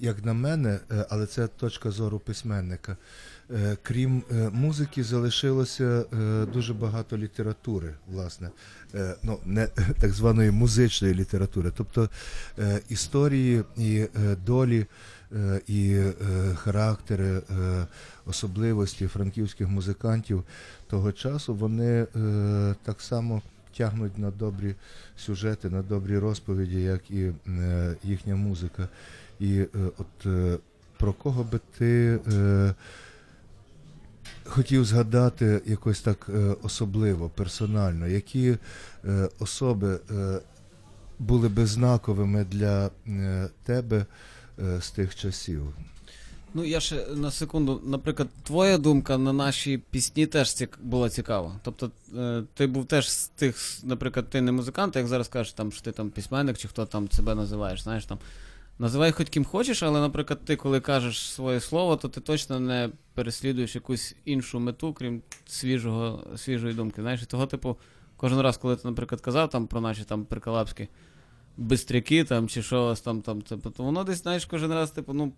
як на мене, е, але це точка зору письменника. е, Крім е, музики, залишилося е, дуже багато літератури, власне, Е, ну не *laughs* так званої музичної літератури, тобто е, історії і е, долі, е, і е, характери, е, особливості франківських музикантів того часу, вони е, так само тягнуть на добрі сюжети, на добрі розповіді, як і е, їхня музика. І е, от е, про кого би ти хотів згадати якось так особливо, персонально, які особи були би знаковими для тебе з тих часів? Ну, я ще на секунду, наприклад, твоя думка на наші пісні теж цік... була цікава. Тобто, е, ти був теж з тих, наприклад, ти не музикант, як зараз кажеш, там, що ти там письменник, чи хто там себе називаєш, знаєш там. Називай хоч ким хочеш, але, наприклад, ти, коли кажеш своє слово, то ти точно не переслідуєш якусь іншу мету, крім свіжого, свіжої думки. Знаєш, і того, типу, кожен раз, коли ти, наприклад, казав там про наші там прикалапські бистряки там, чи що там, там, типу, то воно десь, знаєш, кожен раз, типу, ну.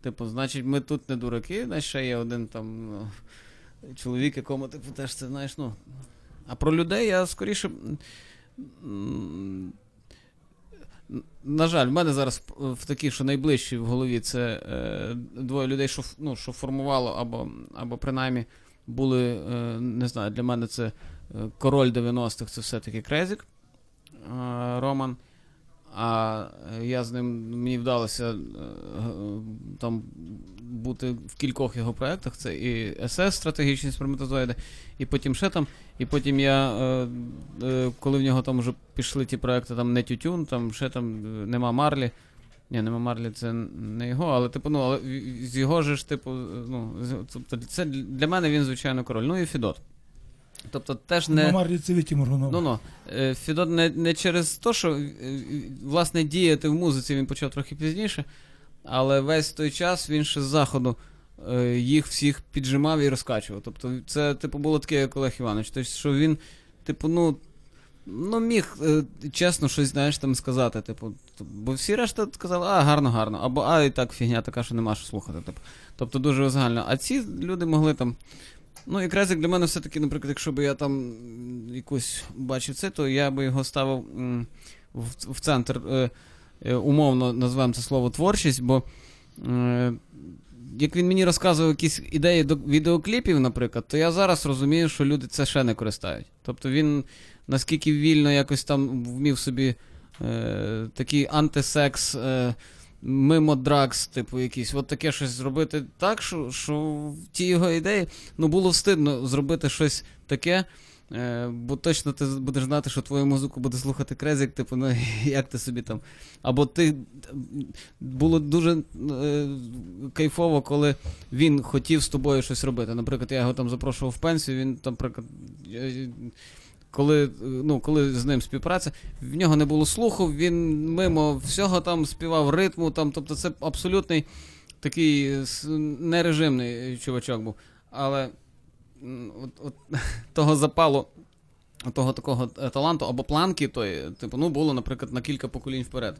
Типу, значить, ми тут не дураки, знаєш, ще є один там ну, чоловік, якому типу теж це знаєш, ну. А про людей я скоріше. На жаль, в мене зараз в- в такі, що найближчі в голові, це е, двоє людей, що, ну, що формувало, або, або принаймні були, е, не знаю, для мене це е, король 90-х, це все-таки Крезік е, Роман. А е, я з ним мені вдалося е, там бути в кількох його проєктах. Це і СС стратегічні сперматозоїди, і потім ще там. І потім я, е, коли в нього там вже пішли ті проекти, там не Тютюн, там ще там нема Марлі. Ні, нема Марлі, це не його, але типу, ну, але з його ж, типу, ну, тобто це для мене він, звичайно, король. Ну і Фідот. Тобто теж не. Не... Марлі це Віті Ну ну е, Фідот не, не через те, що е, власне діяти в музиці він почав трохи пізніше, але весь той час він ще з заходу е, їх всіх піджимав і розкачував. Тобто, це, типу, було таке, як Олег Іванович. Тобто, що він, типу, ну. Ну, міг чесно щось, знаєш, там сказати. Типу, бо всі решта сказали, а, гарно, гарно. Або а, і так фігня така, що нема що слухати. Типу. Тобто дуже загально. А ці люди могли там. Ну, і Крезик для мене все-таки, наприклад, якщо б я там якусь бачив це, то я би його ставив в, центр, е, е, умовно назвемо це слово творчість, бо е, як він мені розказував якісь ідеї до відеокліпів, наприклад, то я зараз розумію, що люди це ще не користають. Тобто він наскільки вільно якось там вмів собі такий антисекс. Е, Мимо дракс, типу, якісь, от таке щось зробити так, що, що ті його ідеї ну, було встидно зробити щось таке, е, бо точно ти будеш знати, що твою музику буде слухати Крезік, типу, ну *laughs* як ти собі там. Або ти було дуже е, кайфово, коли він хотів з тобою щось робити. Наприклад, я його там запрошував в пенсію, він там, наприклад. Е, Коли, е, ну, коли з ним співпраця, в нього не було слуху, він мимо всього там співав ритму, там, тобто це абсолютний такий нережимний чувачок був. Але от, от, *laughs* того запалу, того такого е, таланту або планки, тої, типу, ну, було, наприклад, на кілька поколінь вперед.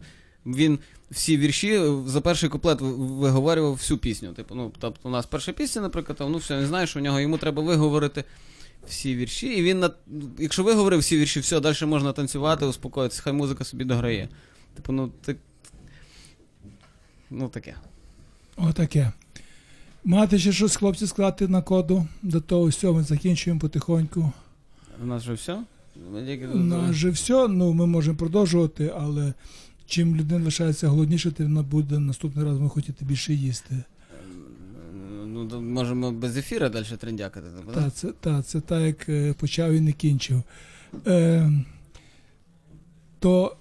Він всі вірші е, за перший куплет виговорював всю пісню. Типу, ну, тобто, у нас перша пісня, наприклад, ну все, не що в нього йому треба виговорити всі вірші. І він, на... якщо виговорив всі вірші, все, далі можна танцювати, успокоїтися, хай музика собі дограє. Типу, ну, так... ну таке. Отаке. Мати ще щось, хлопці, сказати на коду. До того всього ми закінчуємо потихоньку. У нас вже все? У нас же все, ну ми можемо продовжувати, але чим людина лишається голодніше, тим вона буде наступний раз ми хотіти більше їсти. Ну, можемо без ефіра далі трендякати. типу, да? Та, це, та, це так, як е, почав і не кінчив. Е, то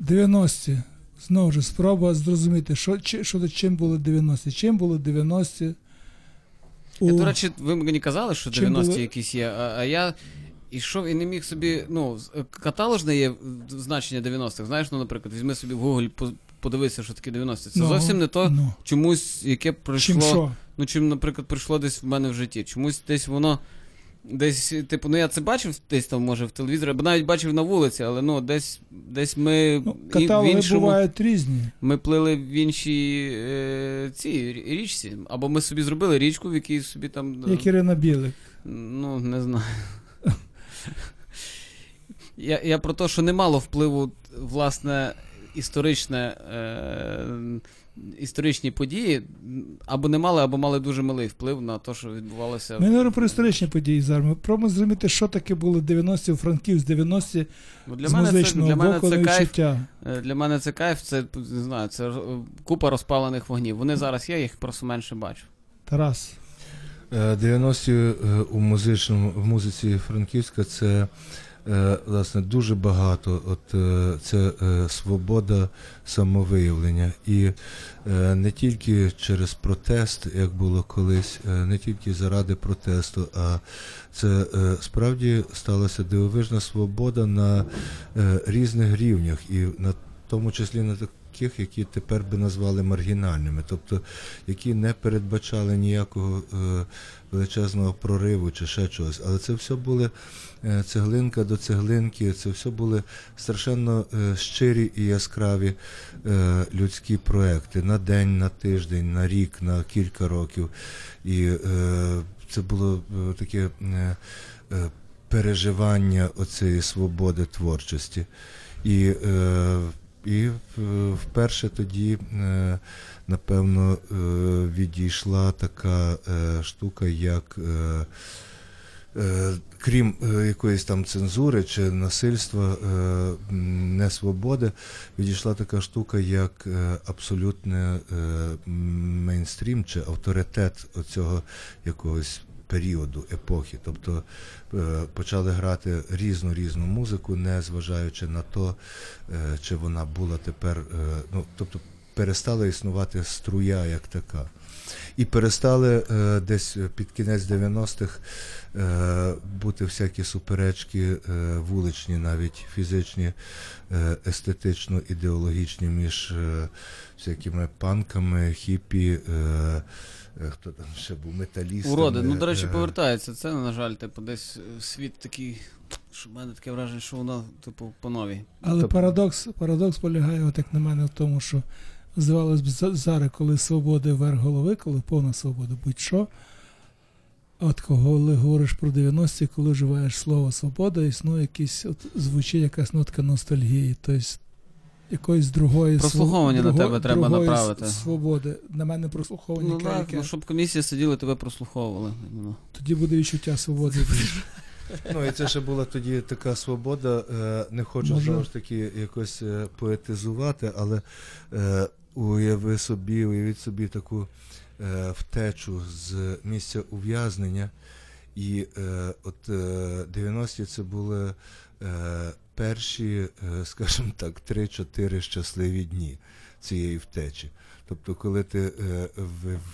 90-ті, знову ж, спроба зрозуміти, що, чи, що чим були 90-ті. Чим були 90-ті? Я, до речі, ви мені казали, що 90-ті були- якісь є, а, а я ішов і не міг собі. Ну, е, каталожне є значення 90-х. Знаєш, ну, наприклад, візьми собі в Google, по- подивися, що таке 90-ті. Це Ну, зовсім не то ну, чомусь, яке прийшло. чим що? Ну, чим, наприклад, прийшло десь в мене в житті. Чомусь десь воно Десь, типу, ну я це бачив десь там, може, в телевізорі, або навіть бачив на вулиці, але ну десь, десь ми Ну, і в каталоги іншому, бувають різні. ми плили в іншій е, цій річці. Або ми собі зробили річку, в якій собі там. е, Як Ірина Білик. Ну, не знаю. Я, я про те, що немало впливу, власне, історичне, е, історичні події, або не мали, або мали дуже малий вплив на те, що відбувалося. Ми не говоримо про історичні події зараз. Ми пробуємо зрозуміти, що таке були 90-ті у Франківськ, 90-ті Ну, для з мене це, музичного для мене це кайф. відчуття. Е, Для мене це кайф, це не знаю, це е, купа розпалених вогнів. Вони зараз є, я їх просто менше бачу. Тарас. Е, 90-ті е, у музичному в музиці Франківська це власне дуже багато. От е, це е, свобода самовиявлення. І е, не тільки через протест, як було колись, е, не тільки заради протесту, а це е, справді сталася дивовижна свобода на е, різних рівнях, і на тому числі на таких, які тепер би назвали маргінальними, тобто які не передбачали ніякого е, величезного прориву чи ще чогось. Але це все були е, цеглинка до цеглинки, це все були страшенно е, щирі і яскраві людські проекти на день, на тиждень, на рік, на кілька років. І це було таке переживання оцієї свободи творчості. І, і вперше тоді, е, напевно, е, відійшла така е, штука, як. Крім якоїсь там цензури чи насильства, несвободи, відійшла така штука, як абсолютне мейнстрім чи авторитет оцього якогось періоду, епохи. Тобто е, почали грати різну різну музику, не зважаючи на то, е, чи вона була тепер, е, ну тобто перестала існувати струя як така. І перестали е, десь під кінець 90-х е, бути всякі суперечки е, вуличні, навіть фізичні, е, естетично, ідеологічні між е, всякими панками, хіпі, е, хто там ще був, металістами. Уроди. Ну, до речі, повертається. Це, на жаль, типу, десь світ такий, що в мене таке враження, що воно, типу, по новій. Але Тобто- парадокс, парадокс полягає, от як на мене, в тому, що здавалось б, за- зараз, коли свободи вверх голови, коли повна свобода, будь-що. От коли говориш про 90-ті, коли вживаєш слово свобода, існує якийсь, от звучить якась нотка ностальгії, тобто якоїсь другої Прослуховування на друго- тебе треба направити. свободи. На мене прослуховування Ну, так, ну, щоб комісія сиділа, тебе прослуховували. Тоді буде відчуття свободи. більше. Ну і це ще була тоді така свобода. е, Не хочу знову ж таки якось е, поетизувати, але е, уяви собі, уявіть собі таку е, втечу з місця ув'язнення. І е, от е, 90-ті це були е, перші, е, скажімо так, 3-4 щасливі дні цієї втечі. Тобто, коли ти е,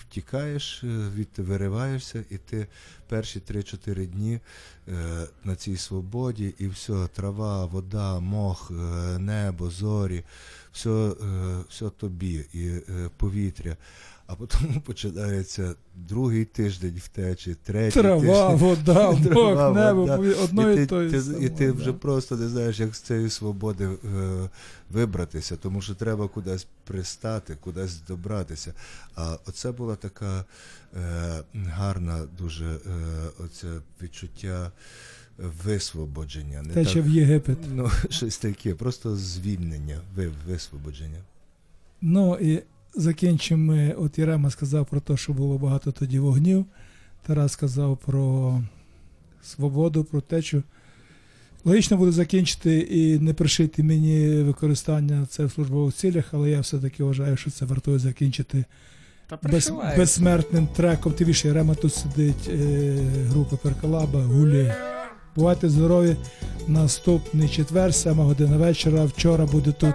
втікаєш, е, відти вириваєшся, і ти перші 3-4 дні е, на цій свободі, і все, трава, вода, мох, е, небо, зорі, все, все тобі, і е, повітря. А потім *laughs* починається другий тиждень втечі, третій Трава, тиждень. вода, *laughs* Трава, мох, небо, вода. одно і і ти, то ти, і ти да. вже просто не знаєш, як з цієї свободи е, вибратися, тому що треба кудись пристати, кудись добратися. А оце була така е, гарна дуже е, оце відчуття висвободження. Не Тече так, в Єгипет. ну, *laughs* щось таке, просто звільнення, ви, висвободження. Ну і закінчимо ми. От Єрема сказав про те, що було багато тоді вогнів. Тарас сказав про свободу, про течу. Логічно буде закінчити і не пришити мені використання це в службових цілях, але я все-таки вважаю, що це вартує закінчити Та без, безсмертним треком. Ти віше Рема тут сидить, е, група Перкалаба, гулі. Бувайте здорові. Наступний четвер, 7 година вечора. Вчора буде тут.